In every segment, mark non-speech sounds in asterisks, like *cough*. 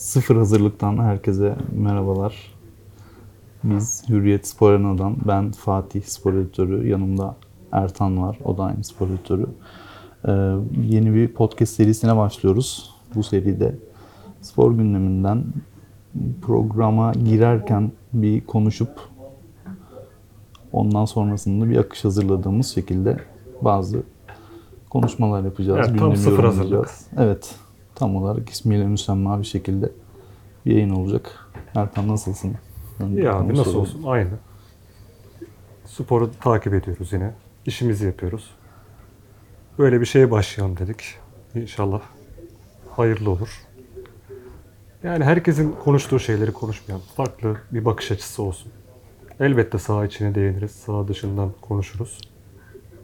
Sıfır hazırlıktan herkese merhabalar. Biz Hürriyet Spor Arena'dan, ben Fatih Spor Editörü, yanımda Ertan var, o da aynı spor editörü. Ee, yeni bir podcast serisine başlıyoruz. Bu seride spor gündeminden programa girerken bir konuşup ondan sonrasında bir akış hazırladığımız şekilde bazı konuşmalar yapacağız. Evet, tam sıfır yorumlayacağız. Evet, tam olarak ismiyle müsemma bir şekilde bir yayın olacak. Ertan nasılsın? Önce İyi abi nasıl sorayım. olsun aynı. Sporu takip ediyoruz yine. İşimizi yapıyoruz. Böyle bir şeye başlayalım dedik. İnşallah hayırlı olur. Yani herkesin konuştuğu şeyleri konuşmayalım. Farklı bir bakış açısı olsun. Elbette saha içine değiniriz. Saha dışından konuşuruz.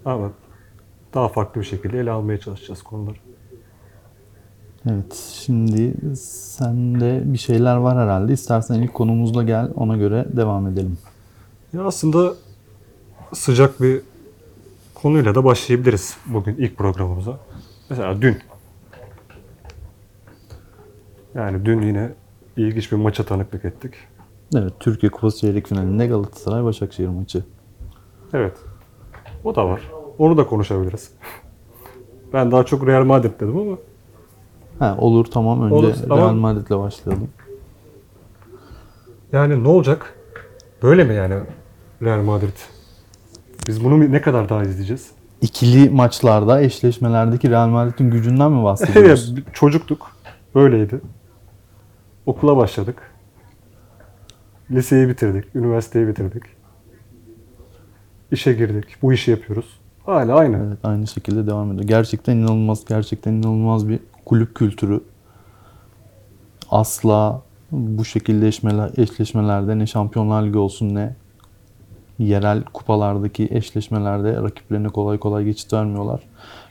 Ama daha farklı bir şekilde ele almaya çalışacağız konuları. Evet, şimdi sende bir şeyler var herhalde. İstersen ilk konumuzla gel, ona göre devam edelim. Ya aslında sıcak bir konuyla da başlayabiliriz bugün ilk programımıza. Mesela dün. Yani dün yine ilginç bir maça tanıklık ettik. Evet, Türkiye Kupası çeyrek finalinde Galatasaray Başakşehir maçı. Evet. O da var. Onu da konuşabiliriz. Ben daha çok Real Madrid dedim ama Ha, olur tamam önce Olur, Real. Madrid'le başlayalım. yani ne olacak? Böyle mi yani Real Madrid? Biz bunu ne kadar daha izleyeceğiz? İkili maçlarda, eşleşmelerdeki Real Madrid'in gücünden mi bahsediyoruz? *laughs* Evet, çocuktuk. Böyleydi. Okula başladık. Liseyi bitirdik. Üniversiteyi bitirdik. İşe girdik. Bu işi yapıyoruz. Hala aynı. Evet, aynı şekilde devam ediyor. Gerçekten inanılmaz, gerçekten inanılmaz bir kulüp kültürü. Asla bu şekilde eşmeler, eşleşmelerde ne Şampiyonlar Ligi olsun ne yerel kupalardaki eşleşmelerde rakiplerine kolay kolay geçit vermiyorlar.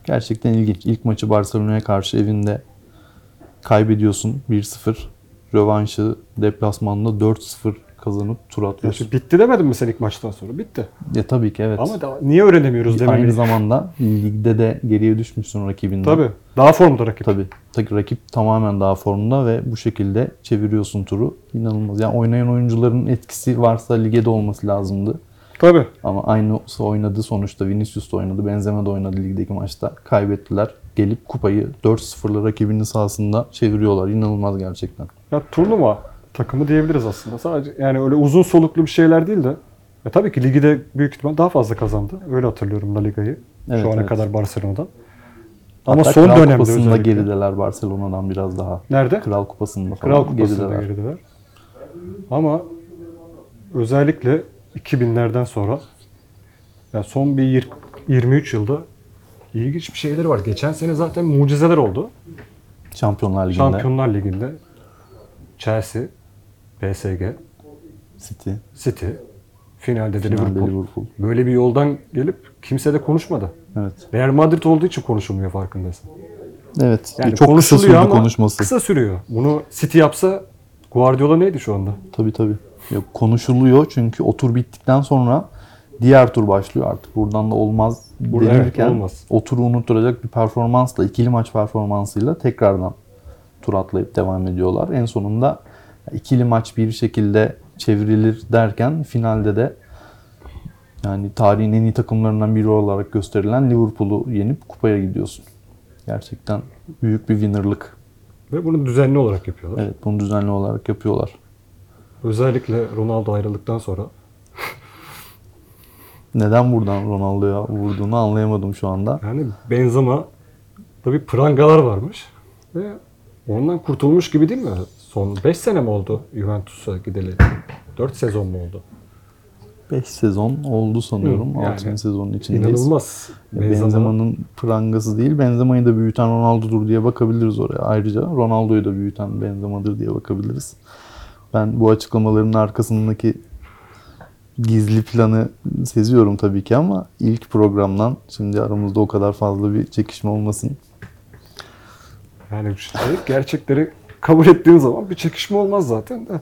Gerçekten ilginç. İlk maçı Barcelona'ya karşı evinde kaybediyorsun 1-0. Rövanşı deplasmanda 4-0 kazanıp tur atıyorsun. şimdi bitti demedin mi sen ilk maçtan sonra? Bitti. Ya tabii ki evet. Ama da, niye öğrenemiyoruz Aynı dememeli? zamanda ligde de geriye düşmüşsün rakibinden. Tabii. Daha formda rakip. Tabii. Tabii rakip tamamen daha formda ve bu şekilde çeviriyorsun turu. İnanılmaz. Yani oynayan oyuncuların etkisi varsa lige de olması lazımdı. Tabii. Ama aynı oynadı sonuçta. Vinicius da oynadı. Benzema da oynadı ligdeki maçta. Kaybettiler. Gelip kupayı 4-0'la rakibinin sahasında çeviriyorlar. İnanılmaz gerçekten. Ya turnuva takımı diyebiliriz aslında. Sadece yani öyle uzun soluklu bir şeyler değil de ya tabii ki ligi de büyük ihtimal daha fazla kazandı. Öyle hatırlıyorum La Liga'yı. Evet, şu ana evet. kadar Barcelona'dan. Ama Hatta son Kral dönemde Kupası'nda özellikle. gerideler Barcelona'dan biraz daha. Nerede? Kral Kupası'nda falan Kral Kupası'nda gerideler. gerideler. Ama özellikle 2000'lerden sonra ya son bir yir- 23 yılda ilginç bir şeyleri var. Geçen sene zaten mucizeler oldu. Şampiyonlar Ligi'nde. Şampiyonlar Ligi'nde Chelsea, PSG, City. City, finalde de Finalde Liverpool. Liverpool. Böyle bir yoldan gelip kimse de konuşmadı. Evet. Real Madrid olduğu için konuşulmuyor farkındasın. Evet. Yani çok kısa konuşuluyor sürdü ama konuşması. Kısa sürüyor. Bunu City yapsa Guardiola neydi şu anda? Tabii tabii. Yok, konuşuluyor çünkü o tur bittikten sonra diğer tur başlıyor artık. Buradan da olmaz Burada denirken evet, olmaz. o turu unutturacak bir performansla, ikili maç performansıyla tekrardan tur atlayıp devam ediyorlar. En sonunda ikili maç bir şekilde çevrilir derken finalde de yani tarihin en iyi takımlarından biri olarak gösterilen Liverpool'u yenip kupaya gidiyorsun. Gerçekten büyük bir winnerlık. Ve bunu düzenli olarak yapıyorlar. Evet bunu düzenli olarak yapıyorlar. Özellikle Ronaldo ayrıldıktan sonra *laughs* Neden buradan Ronaldo'ya vurduğunu anlayamadım şu anda. yani Benzema da bir prangalar varmış ve ondan kurtulmuş gibi değil mi? Son 5 sene mi oldu Juventus'a gideli? 4 sezon mu oldu? 5 sezon oldu sanıyorum. Hı, yani 6. sezonun içindeyiz. İnanılmaz. Benzema. Benzema'nın prangası değil, Benzema'yı da büyüten Ronaldo'dur diye bakabiliriz oraya. Ayrıca Ronaldo'yu da büyüten Benzema'dır diye bakabiliriz. Ben bu açıklamaların arkasındaki gizli planı seziyorum tabii ki ama ilk programdan şimdi aramızda o kadar fazla bir çekişme olmasın. Yani şey, gerçekleri kabul ettiğin zaman bir çekişme olmaz zaten de.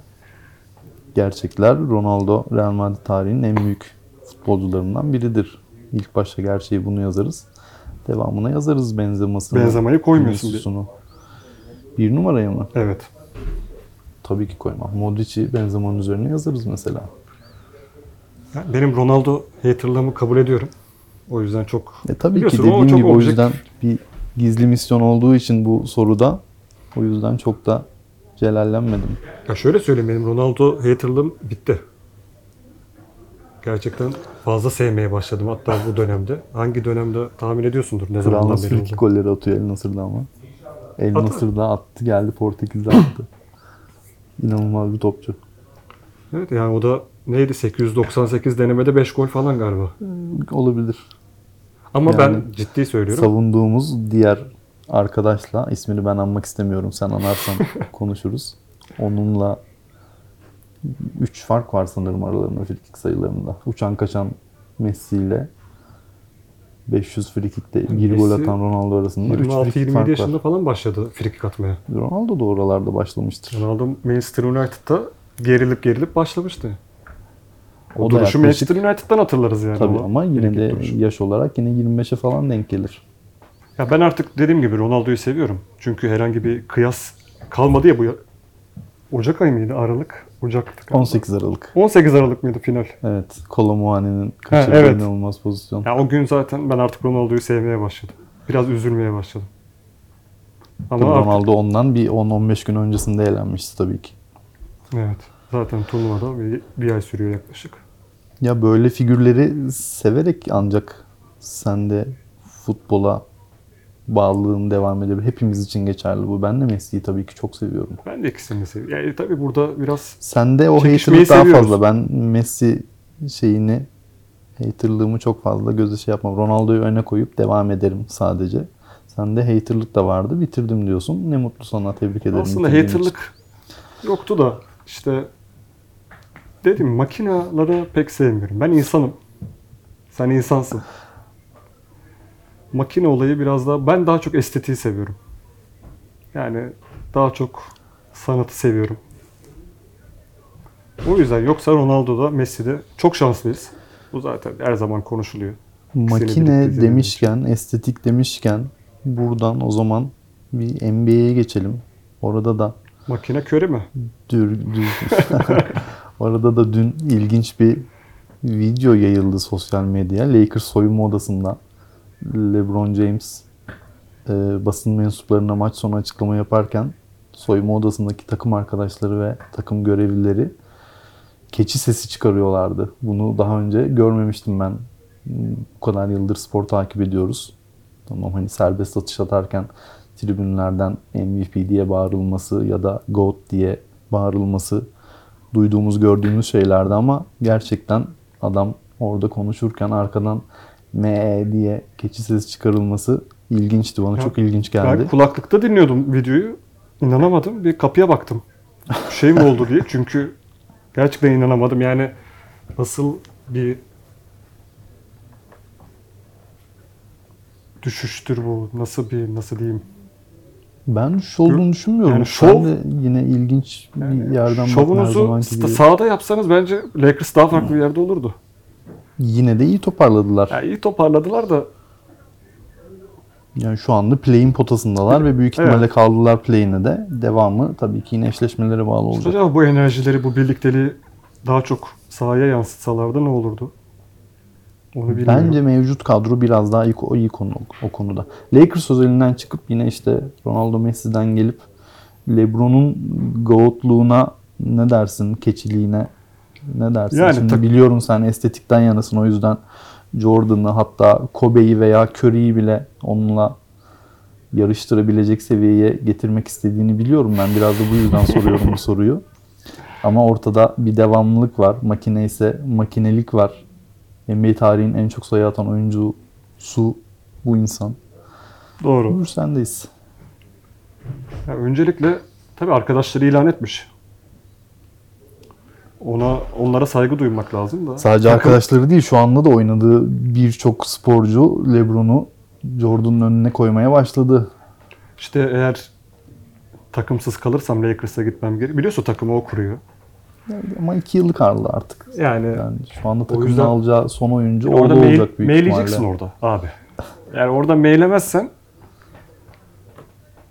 Gerçekler Ronaldo Real Madrid tarihinin en büyük futbolcularından biridir. İlk başta gerçeği bunu yazarız. Devamına yazarız Benzema'sını. Benzema'yı koymuyorsun Vinicius'unu. Bir numaraya mı? Evet. Tabii ki koymam. Modric'i Benzema'nın üzerine yazarız mesela. Benim Ronaldo haterlığımı kabul ediyorum. O yüzden çok E tabii ki dediğim gibi o yüzden bir gizli misyon olduğu için bu soruda o yüzden çok da celallenmedim. Ya şöyle söyleyeyim benim Ronaldo haterlığım bitti. Gerçekten fazla sevmeye başladım hatta bu dönemde. Hangi dönemde tahmin ediyorsundur ne zamandan Fransız beri oldu. golleri atıyor El Nasır'da ama. El Atı- Nasır'da attı geldi Portekiz'de attı. İnanılmaz bir topçu. Evet yani o da neydi 898 denemede 5 gol falan galiba. Olabilir. Ama Yani ben ciddi söylüyorum. Savunduğumuz diğer arkadaşla ismini ben anmak istemiyorum. Sen anarsan *laughs* konuşuruz. Onunla 3 fark var sanırım aralarında frikik sayılarında. Uçan kaçan Messi ile 500 frikikte bir gol Messi atan Ronaldo arasında 3 frikik 26-27 fark yaşında var. falan başladı frikik atmaya. Ronaldo da oralarda başlamıştır. Ronaldo Manchester United'da gerilip gerilip başlamıştı. O, O duruşu yaklaşık- Manchester United'dan hatırlarız yani. Tabii ama yine de duruşu. yaş olarak yine 25'e falan denk gelir. Ya ben artık dediğim gibi Ronaldo'yu seviyorum. Çünkü herhangi bir kıyas kalmadı ya bu ya- Ocak ayı mıydı? Aralık? Ocak'tı galiba. 18 Aralık. 18 Aralık mıydı final? Evet. Kolomuani'nin kaçırdığı evet. inanılmaz pozisyon. Ya o gün zaten ben artık Ronaldo'yu sevmeye başladım. Biraz üzülmeye başladım. Ama artık, Ronaldo ondan bir 10-15 gün öncesinde eğlenmişti tabii ki. evet. Zaten turnuvada bir, bir ay sürüyor yaklaşık. Ya böyle figürleri severek ancak sen de futbola bağlılığın devam edebilir. Hepimiz için geçerli bu. Ben de Messi'yi tabii ki çok seviyorum. Ben de ikisini seviyorum. Yani tabii burada biraz Sende o haterlık daha seviyoruz. fazla. Ben Messi şeyini haterlığımı çok fazla göze şey yapmam. Ronaldo'yu öne koyup devam ederim sadece. Sende haterlık da vardı. Bitirdim diyorsun. Ne mutlu sana. Tebrik ederim. aslında haterlık yoktu da işte dedim makinaları pek sevmiyorum. Ben insanım. Sen insansın. Makine olayı biraz daha ben daha çok estetiği seviyorum. Yani daha çok sanatı seviyorum. O yüzden yoksa Ronaldo'da Messi'de çok şanslıyız. Bu zaten her zaman konuşuluyor. için. Makine demişken, estetik demişken buradan o zaman bir NBA'ye geçelim. Orada da Makine köre mi? Dür, dür. *laughs* Orada da dün ilginç bir video yayıldı sosyal medyaya. Lakers soyunma odasında LeBron James e, basın mensuplarına maç sonu açıklama yaparken soyunma odasındaki takım arkadaşları ve takım görevlileri keçi sesi çıkarıyorlardı. Bunu daha önce görmemiştim ben. Bu kadar yıldır spor takip ediyoruz. Tamam hani serbest atış atarken tribünlerden MVP diye bağırılması ya da GOAT diye bağırılması duyduğumuz gördüğümüz şeylerdi ama gerçekten adam orada konuşurken arkadan ME diye keçi sesi çıkarılması ilginçti. Bana Ya, çok ilginç geldi. Ben kulaklıkta dinliyordum videoyu. İnanamadım. Bir kapıya baktım. Şey mi oldu diye. Çünkü gerçekten inanamadım. Yani nasıl bir düşüştür bu? Nasıl bir nasıl diyeyim? Ben şu olduğunu düşünmüyorum. Yani şov- de yine ilginç bir yerden baktın her Şovunuzu zamanki gibi. sahada yapsanız bence Lakers daha farklı bir yerde olurdu. Yine de iyi toparladılar. Yani iyi toparladılar da Yani şu anda play'in potasındalar ve büyük Evet. ihtimalle kaldılar play'ine de. Devamı tabii ki yine eşleşmelere bağlı olacak. acaba bu enerjileri, bu birlikteliği daha çok sahaya yansıtsalardı ne olurdu? Onu bilmiyorum. Bence mevcut kadro biraz daha iyi, iyi konu o konuda. Lakers özelinden çıkıp yine işte Ronaldo Messi'den gelip LeBron'un goatluğuna ne dersin, keçiliğine ne dersin? Yani Şimdi biliyorum sen estetikten yanasın o yüzden Jordan'ı hatta Kobe'yi veya Curry'i bile onunla yarıştırabilecek seviyeye getirmek istediğini biliyorum ben. Biraz da bu yüzden soruyorum bu *laughs* soruyu. Ama ortada bir devamlılık var. Makine ise makinelik var. NBA tarihinin en çok sayı atan oyuncusu bu insan. Doğru. Buyur sendeyiz. Ya öncelikle tabii arkadaşları ilan etmiş. Ona onlara saygı duymak lazım da. Sadece Takım- arkadaşları değil şu anda da oynadığı birçok sporcu LeBron'u Jordan'ın önüne koymaya başladı. İşte eğer takımsız kalırsam Lakers'a gitmem gerek. Biliyorsun takımı o kuruyor. Ama iki yıllık arlı artık. Yani, Yani şu anda takımın yüzden- alacağı son oyuncu o orada da mail, olacak büyük mailleyeceksin ihtimalle. orada abi. Yani orada mailemezsen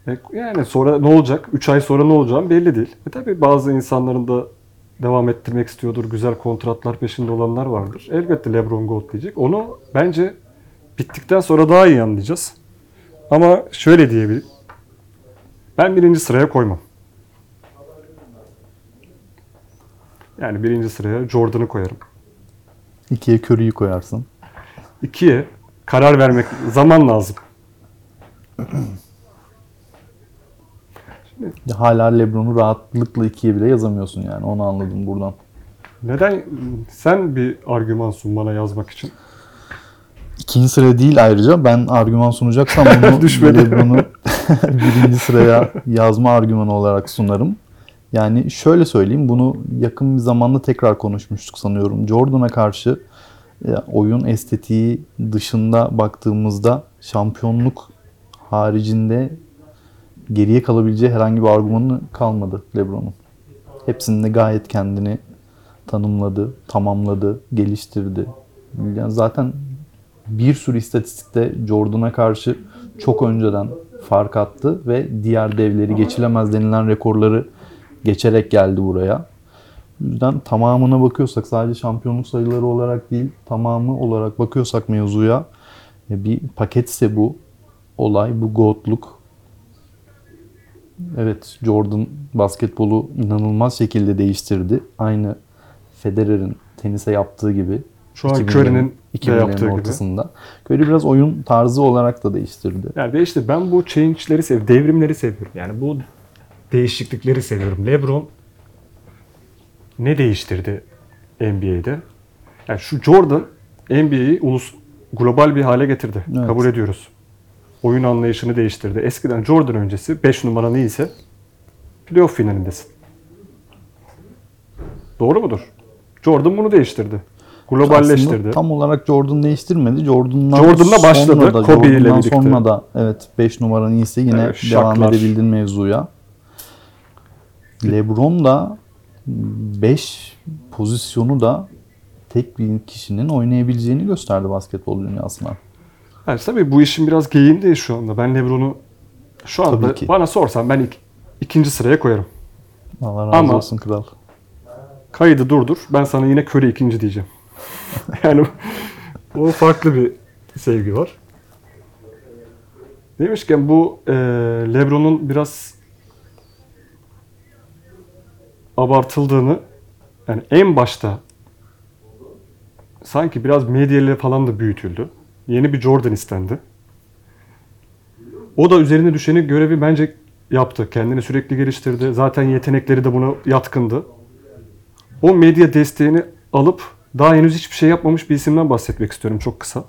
E, Yani sonra ne olacak? 3 ay sonra ne olacağım belli değil. E tabi bazı insanların da devam ettirmek istiyordur. Güzel kontratlar peşinde olanlar vardır. Elbette LeBron Gold diyecek. Onu bence bittikten sonra daha iyi anlayacağız. Ama şöyle diyebilirim. Ben birinci sıraya koymam. Yani birinci sıraya Jordan'ı koyarım. İkiye Curry'yi koyarsın. İkiye karar vermek zaman lazım. Hala LeBron'u rahatlıkla ikiye bile yazamıyorsun yani. Onu anladım buradan. Neden sen bir argüman sun bana yazmak için? İkinci sıra değil ayrıca. Ben argüman sunacaksam *laughs* bunu. LeBron'u *laughs* birinci sıraya yazma argümanı olarak sunarım. Yani şöyle söyleyeyim. Bunu yakın bir zamanda tekrar konuşmuştuk sanıyorum. Jordan'a karşı ya, oyun estetiği dışında baktığımızda şampiyonluk haricinde geriye kalabileceği herhangi bir argümanı kalmadı LeBron'un. Hepsinde gayet kendini tanımladı, tamamladı, geliştirdi. Yani zaten bir sürü istatistikte Jordan'a karşı çok önceden fark attı ve diğer devleri geçilemez denilen rekorları geçerek geldi buraya. O yüzden tamamına bakıyorsak sadece şampiyonluk sayıları olarak değil tamamı olarak bakıyorsak mevzuya e, bir paketse bu olay, bu goatluk. Evet Jordan basketbolu inanılmaz şekilde değiştirdi. Aynı Federer'in tenise yaptığı gibi. Şu an 2000'lerin Curry'nin de 2000'lerin yaptığı gibi. ortasında. Curry biraz oyun tarzı olarak da değiştirdi. Yani ve işte ben bu change'leri seviyorum, devrimleri seviyorum. Yani bu değişiklikleri seviyorum. LeBron ne değiştirdi NBA'de? Yani şu Jordan NBA'yi ulus global bir hale getirdi. Evet. Kabul ediyoruz. Oyun anlayışını değiştirdi. Eskiden Jordan öncesi 5 numara neyse playoff finalindesin. Doğru mudur? Jordan bunu değiştirdi. Globalleştirdi. Aslında tam olarak Jordan değiştirmedi. Jordan'dan Jordan'la başladı, sonra da, Kobe ile birlikte. sonra da evet 5 numaranın iyisi yine Evet, devam edebildin mevzuya. LeBron da 5 pozisyonu da tek bir kişinin oynayabileceğini gösterdi basketbol dünyasına. Yani tabii bu işin biraz geyiğindeyiz şu anda. Ben LeBron'u şu anda Tabii ki. bana sorsan ben ilk, ikinci sıraya koyarım. Allah razı Ama- olsun kral. Kaydı durdur. Ben sana yine Curry ikinci diyeceğim. *laughs* yani o farklı bir sevgi var. Demişken bu e, LeBron'un biraz abartıldığını yani en başta sanki biraz medyayla falan da büyütüldü. Yeni bir Jordan istendi. O da üzerine düşeni görevi bence yaptı. Kendini sürekli geliştirdi. Zaten yetenekleri de buna yatkındı. O medya desteğini alıp daha henüz hiçbir şey yapmamış bir isimden bahsetmek istiyorum çok kısa.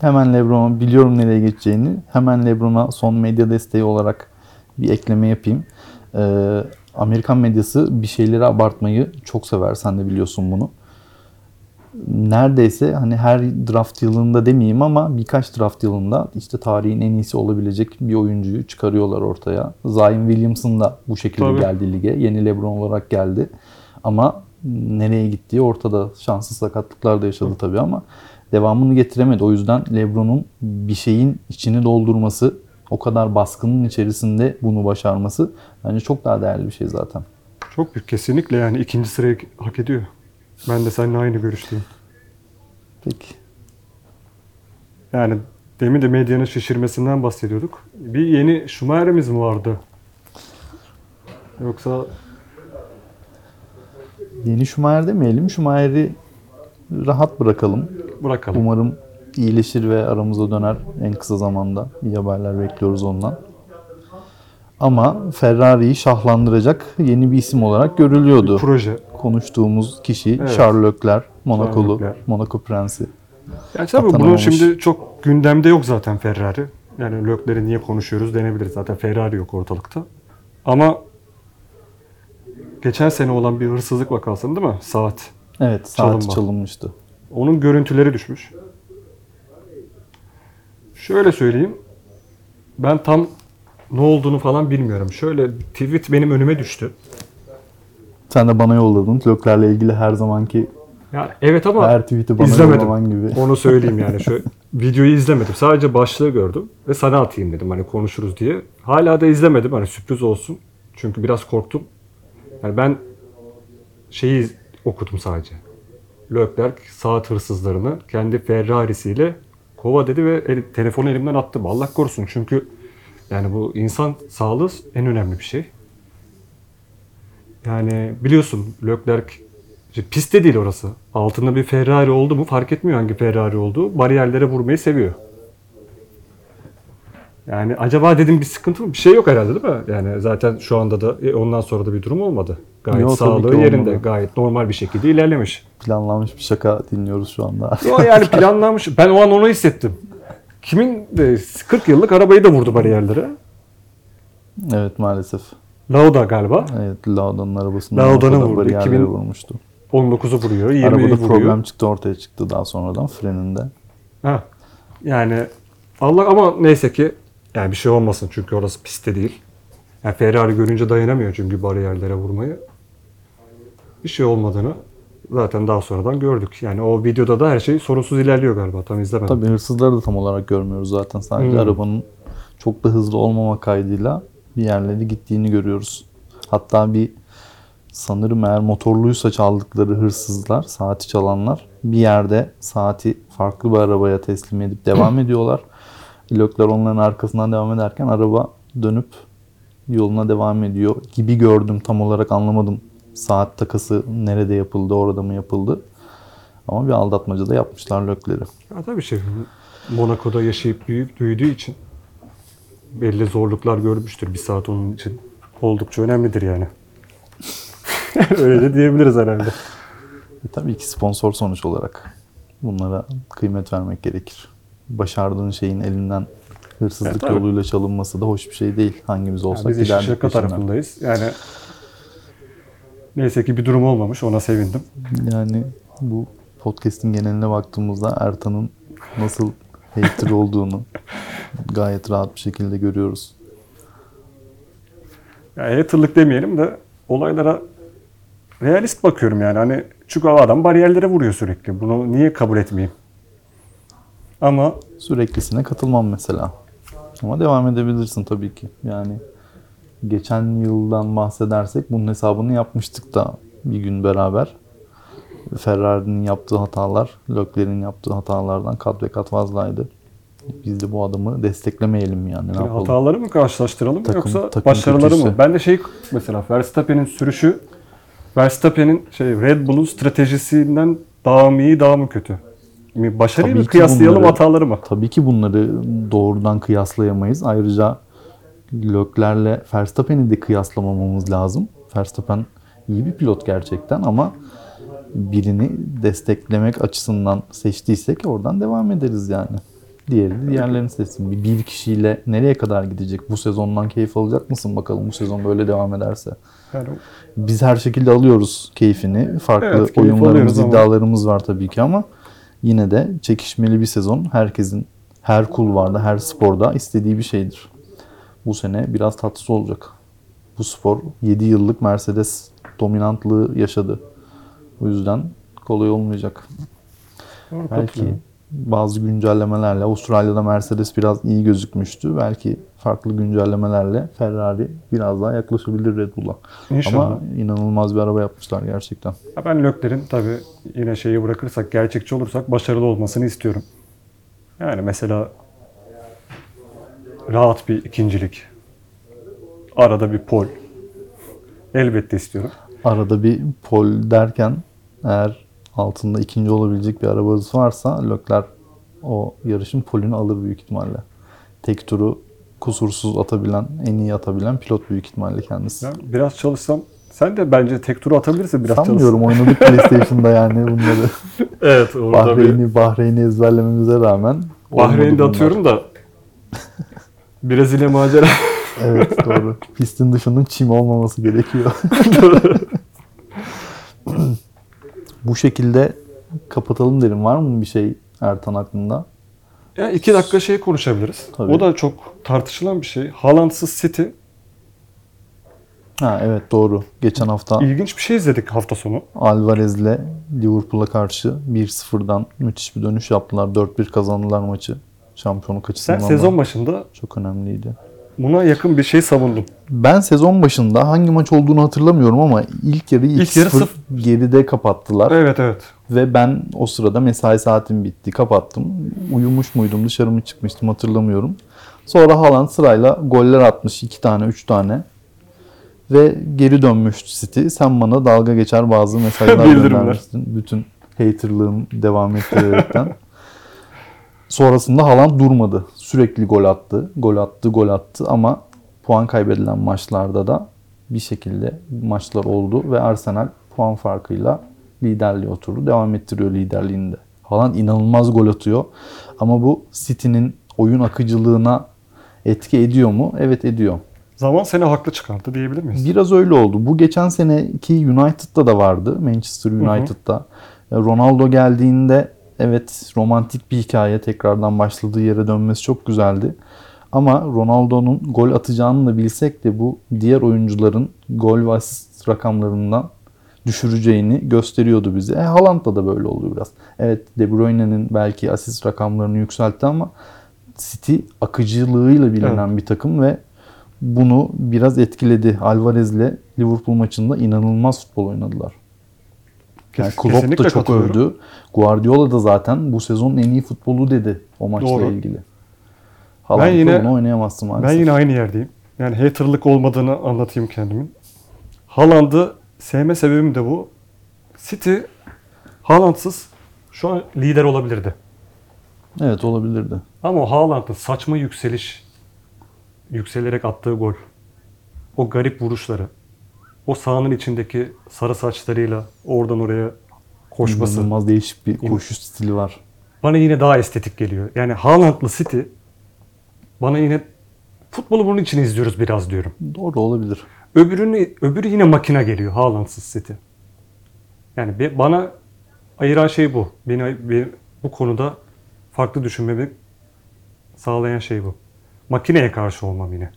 Hemen LeBron'a biliyorum nereye geçeceğini. Hemen LeBron'a son medya desteği olarak bir ekleme yapayım. Ee, Amerikan medyası bir şeyleri abartmayı çok sever. Sen de biliyorsun bunu. Neredeyse hani her draft yılında demeyeyim ama birkaç draft yılında işte tarihin en iyisi olabilecek bir oyuncuyu çıkarıyorlar ortaya. Zion Williamson da bu şekilde Tabii. geldi lige. Yeni LeBron olarak geldi. Ama nereye gittiği ortada. Şanssız sakatlıklar da yaşadı tabii ama devamını getiremedi. O yüzden LeBron'un bir şeyin içini doldurması, o kadar baskının içerisinde bunu başarması bence çok daha değerli bir şey zaten. Çok büyük kesinlikle yani ikinci sırayı hak ediyor. Ben de seninle aynı görüşteyim. Peki. Yani demin de medyanın şişirmesinden bahsediyorduk. Bir yeni Schumacher'imiz mi vardı? Yoksa Yeni Schumacher demeyelim. Schumacher'i rahat bırakalım. bırakalım. Umarım iyileşir ve aramıza döner en kısa zamanda. İyi haberler bekliyoruz ondan. Ama Ferrari'yi şahlandıracak yeni bir isim olarak görülüyordu. Proje. Konuştuğumuz kişi Evet. Charles Leclerc, Monakolu. Monaco Prensi. Yani tabii Atanamamış. şimdi çok gündemde yok zaten Ferrari. Yani Lökler'i niye konuşuyoruz denebilir. Zaten Ferrari yok ortalıkta. Ama geçen sene olan bir hırsızlık vakasında değil mi? Saat. Evet, saat Çalınma. çalınmıştı. Onun görüntüleri düşmüş. Şöyle söyleyeyim. Ben tam ne olduğunu falan bilmiyorum. Şöyle tweet benim önüme düştü. Sen de bana yolladın. Leclerc'le ilgili her zamanki Yani evet ama her tweet'i bana izlemedim. gibi. *laughs* Onu söyleyeyim yani. Şöyle videoyu izlemedim. Sadece başlığı gördüm ve sana atayım dedim hani konuşuruz diye. Hala da izlemedim hani sürpriz olsun. Çünkü biraz korktum. Yani ben şeyi okudum sadece. Leclerc saat hırsızlarını kendi Ferrari'siyle kova dedi ve el- telefonu elimden attım. Allah korusun çünkü yani bu insan sağlığı en önemli bir şey. Yani biliyorsun Leclerc işte pistte değil orası. Altında bir Ferrari oldu mu fark etmiyor hangi Ferrari olduğu. Bariyerlere vurmayı seviyor. Yani acaba dedim bir sıkıntı mı? Bir şey yok herhalde değil mi? Yani zaten şu anda da e, ondan sonra da bir durum olmadı. Gayet Yok, sağlığı yerinde. olmadı. Gayet normal bir şekilde ilerlemiş. Planlanmış bir şaka dinliyoruz şu anda. O yani *laughs* planlanmış. Ben o an onu hissettim. Kimin de 40 yıllık arabayı da vurdu bariyerlere. evet maalesef. Lauda galiba. Evet Lauda'nın arabasını Lauda'nı ortada vurdu. bariyerlere 2000 vurmuştu. 19'u vuruyor, 20'yi Arabada vuruyor. problem çıktı ortaya çıktı daha sonradan freninde. Ha. Yani Allah ama neyse ki yani bir şey olmasın çünkü orası pistte değil. Yani Ferrari görünce dayanamıyor çünkü bariyerlere vurmayı. Bir şey olmadığını zaten daha sonradan gördük. Yani o videoda da her şey sorunsuz ilerliyor galiba. Tam izlemedim. Tabii hırsızları da tam olarak görmüyoruz zaten. Sadece Hmm. arabanın çok da hızlı olmama kaydıyla bir yerlere gittiğini görüyoruz. Hatta bir sanırım eğer motorluysa çaldıkları hırsızlar, saati çalanlar bir yerde saati farklı bir arabaya teslim edip devam *clears throat* ediyorlar. Lökler onların arkasından devam ederken araba dönüp yoluna devam ediyor gibi gördüm. Tam olarak anlamadım. Saat takası nerede yapıldı, orada mı yapıldı? Ama bir aldatmaca da yapmışlar lökleri. Ya tabii şey Monaco'da yaşayıp büyüdüğü için belli zorluklar görmüştür bir saat onun için. Oldukça önemlidir yani. *laughs* Öyle de diyebiliriz herhalde. E, tabii ki sponsor sonuç olarak bunlara kıymet vermek gerekir. Başardığın şeyin elinden hırsızlık Evet, yoluyla çalınması da hoş bir şey değil. Hangimiz Yani olsak biz işin giderdik şaka peşinden. tarafındayız. Yani neyse ki bir durum olmamış. Ona sevindim. Yani bu podcast'in geneline baktığımızda Ertan'ın nasıl hater olduğunu *laughs* gayet rahat bir şekilde görüyoruz. Yani haterlık demeyelim de olaylara realist bakıyorum yani. Hani o adam bariyerlere vuruyor sürekli. Bunu niye kabul etmeyeyim? Ama Süreklisine katılmam mesela. Ama devam edebilirsin tabii ki. Yani geçen yıldan bahsedersek bunun hesabını yapmıştık da bir gün beraber. Ferrari'nin yaptığı hatalar, Leclerc'in yaptığı hatalardan kat ve kat fazlaydı. Biz de bu adamı desteklemeyelim yani. Ne yapalım? hataları mı karşılaştıralım Takım- yoksa takım başarıları kötüyse. mı? Ben de şey mesela Verstappen'in sürüşü Verstappen'in şey Red Bull'un stratejisinden daha mı iyi daha mı kötü? Başarıyı Tabii mı kıyaslayalım bunları- hataları mı? Tabii ki bunları doğrudan kıyaslayamayız. Ayrıca Leclerc'le Verstappen'i de kıyaslamamamız lazım. Verstappen iyi bir pilot gerçekten ama birini desteklemek açısından seçtiysek oradan devam ederiz yani. Diğeri de diğerlerini seçsin. Bir, bir kişiyle nereye kadar gidecek? Bu sezondan keyif alacak mısın bakalım bu sezon böyle devam ederse? Yani Biz her şekilde alıyoruz keyfini. Farklı Evet, keyif oyunlarımız, ama- iddialarımız var tabii ki ama yine de çekişmeli bir sezon. Herkesin her kulvarda, her sporda istediği bir şeydir. Bu sene biraz tatsız olacak. Bu spor 7 yıllık Mercedes dominantlığı yaşadı. O yüzden kolay olmayacak. doğru Belki. Bazı güncellemelerle Avustralya'da Mercedes biraz iyi gözükmüştü. Belki farklı güncellemelerle Ferrari biraz daha yaklaşabilir Red Bull'a. İnşallah. Ama inanılmaz bir araba yapmışlar gerçekten. Ya Ben Lökler'in tabii yine şeyi bırakırsak, gerçekçi olursak başarılı olmasını istiyorum. Yani mesela rahat bir ikincilik. Arada bir pol. Elbette istiyorum. Arada bir pol derken eğer altında ikinci olabilecek bir arabanız varsa Leclerc o yarışın polünü alır büyük ihtimalle. Tek turu kusursuz atabilen, en iyi atabilen pilot büyük ihtimalle kendisi. Ya biraz çalışsam sen de bence tek turu atabilirsin biraz Sanmıyorum oynadık *laughs* PlayStation'da yani bunları. Evet orada bir Bahreyn'i, Bahreyn'i ezberlememize rağmen. Bahreyn'de atıyorum da Brezilya macera. Evet doğru. Pistin dışının çim olmaması gerekiyor. *laughs* Bu şekilde kapatalım derim. Var mı bir şey Ertan aklında? Ya iki dakika şey konuşabiliriz. Tabii. O da çok tartışılan bir şey. Haaland'sız City Ha evet doğru. Geçen hafta İlginç bir şey izledik hafta sonu. Alvarez'le Liverpool'a karşı 1-0'dan müthiş bir dönüş yaptılar. 4-1 kazandılar maçı. Şampiyonluk Sen açısından da sezon başında çok önemliydi. Buna yakın bir şey savundun. Ben sezon başında hangi maç olduğunu hatırlamıyorum ama ilk yarı İlk yarı 2-0 geride kapattılar. Evet evet. Ve ben o sırada mesai saatim bitti. Kapattım. Uyumuş muydum dışarı mı çıkmıştım hatırlamıyorum. Sonra Haaland sırayla goller atmış. iki tane, üç tane. Ve geri dönmüş City. Sen bana dalga geçer bazı mesajlar *laughs* göndermiştin. Bütün haterlığım devam ettirerekten. *laughs* Sonrasında Haaland durmadı. Sürekli gol attı. Gol attı, gol attı ama puan kaybedilen maçlarda da bir şekilde maçlar oldu ve Arsenal puan farkıyla liderliğe oturdu. Devam ettiriyor liderliğinde. Haaland inanılmaz gol atıyor. Ama bu City'nin oyun akıcılığına etki ediyor mu? Evet ediyor. Zaman seni haklı çıkardı diyebilir miyiz? Biraz öyle oldu. Bu geçen seneki United'da da vardı. Manchester United'da. E, Ronaldo geldiğinde evet romantik bir hikaye tekrardan başladığı yere dönmesi çok güzeldi. Ama Ronaldo'nun gol atacağını da bilsek de bu diğer oyuncuların gol ve asist rakamlarından düşüreceğini gösteriyordu bize. E, Haaland'da da böyle oluyor biraz. Evet De Bruyne'nin belki asist rakamlarını yükseltti ama City akıcılığıyla bilinen bir takım ve bunu biraz etkiledi. Alvarez'le Liverpool maçında inanılmaz futbol oynadılar. Yani Klopp kesinlikle da çok övdü. Guardiola da zaten bu sezonun en iyi futbolu dedi o maçla Doğru. ilgili. Haaland'la yine- bunu oynayamazsın maalesef. Ben yine aynı yerdeyim. Yani haterlık olmadığını anlatayım kendimin. Haaland'ı sevme sebebim de bu. City Haaland'sız şu an lider olabilirdi. Evet olabilirdi. Ama o Haaland'ın saçma yükseliş, yükselerek attığı gol, o garip vuruşları, o sahanın içindeki sarı saçlarıyla oradan oraya koşması İnanılmaz değişik bir koşu stili var. bana yine daha estetik geliyor. Yani Haaland'lı City bana yine futbolu bunun için izliyoruz biraz diyorum. Doğru olabilir. Öbürünü, öbürü yine makine geliyor Haaland'sız City. Yani be- bana ayıran şey bu. Beni, beni bu konuda farklı düşünmemi sağlayan şey bu. Makineye karşı olmam yine.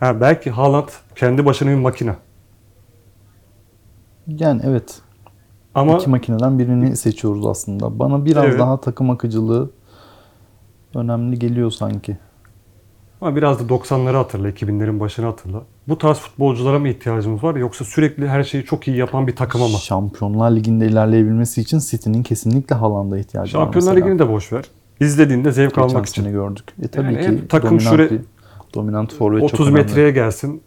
Ha, belki Haaland kendi başına bir makine. Yani evet. Ama iki makineden birini seçiyoruz aslında. Bana biraz Evet. daha takım akıcılığı önemli geliyor sanki. ama biraz da 90'ları hatırla, 2000'lerin başını hatırla. Bu tarz futbolculara mı ihtiyacımız var yoksa sürekli her şeyi çok iyi yapan bir takıma mı? Şampiyonlar Ligi'nde ilerleyebilmesi için City'nin kesinlikle Haaland'a ihtiyacı var Şampiyonlar. Ligi'ni de boş ver. İzlediğinde zevk Geçen almak için. gördük. E tabii Yani ki takım şuraya- dominant forvet çok 30 önemli. metreye gelsin.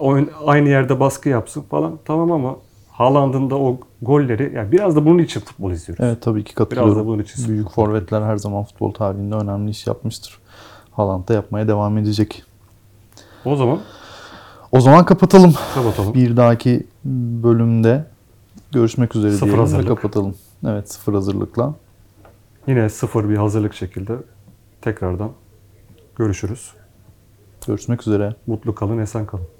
Oyun, aynı yerde baskı yapsın falan. Tamam ama Haaland'ın da o golleri yani biraz da bunun için futbol izliyoruz. Evet tabii ki Biraz da katılıyorum. bunun için. Büyük forvetler her zaman futbol tarihinde önemli iş yapmıştır. Haaland da yapmaya devam edecek. O zaman O zaman kapatalım. kapatalım. Bir dahaki bölümde görüşmek üzere Sıfır diyelim hazırlık. ve kapatalım. Evet sıfır hazırlıkla. Yine sıfır bir hazırlık şekilde tekrardan görüşürüz. Görüşmek üzere. Mutlu kalın, esen kalın.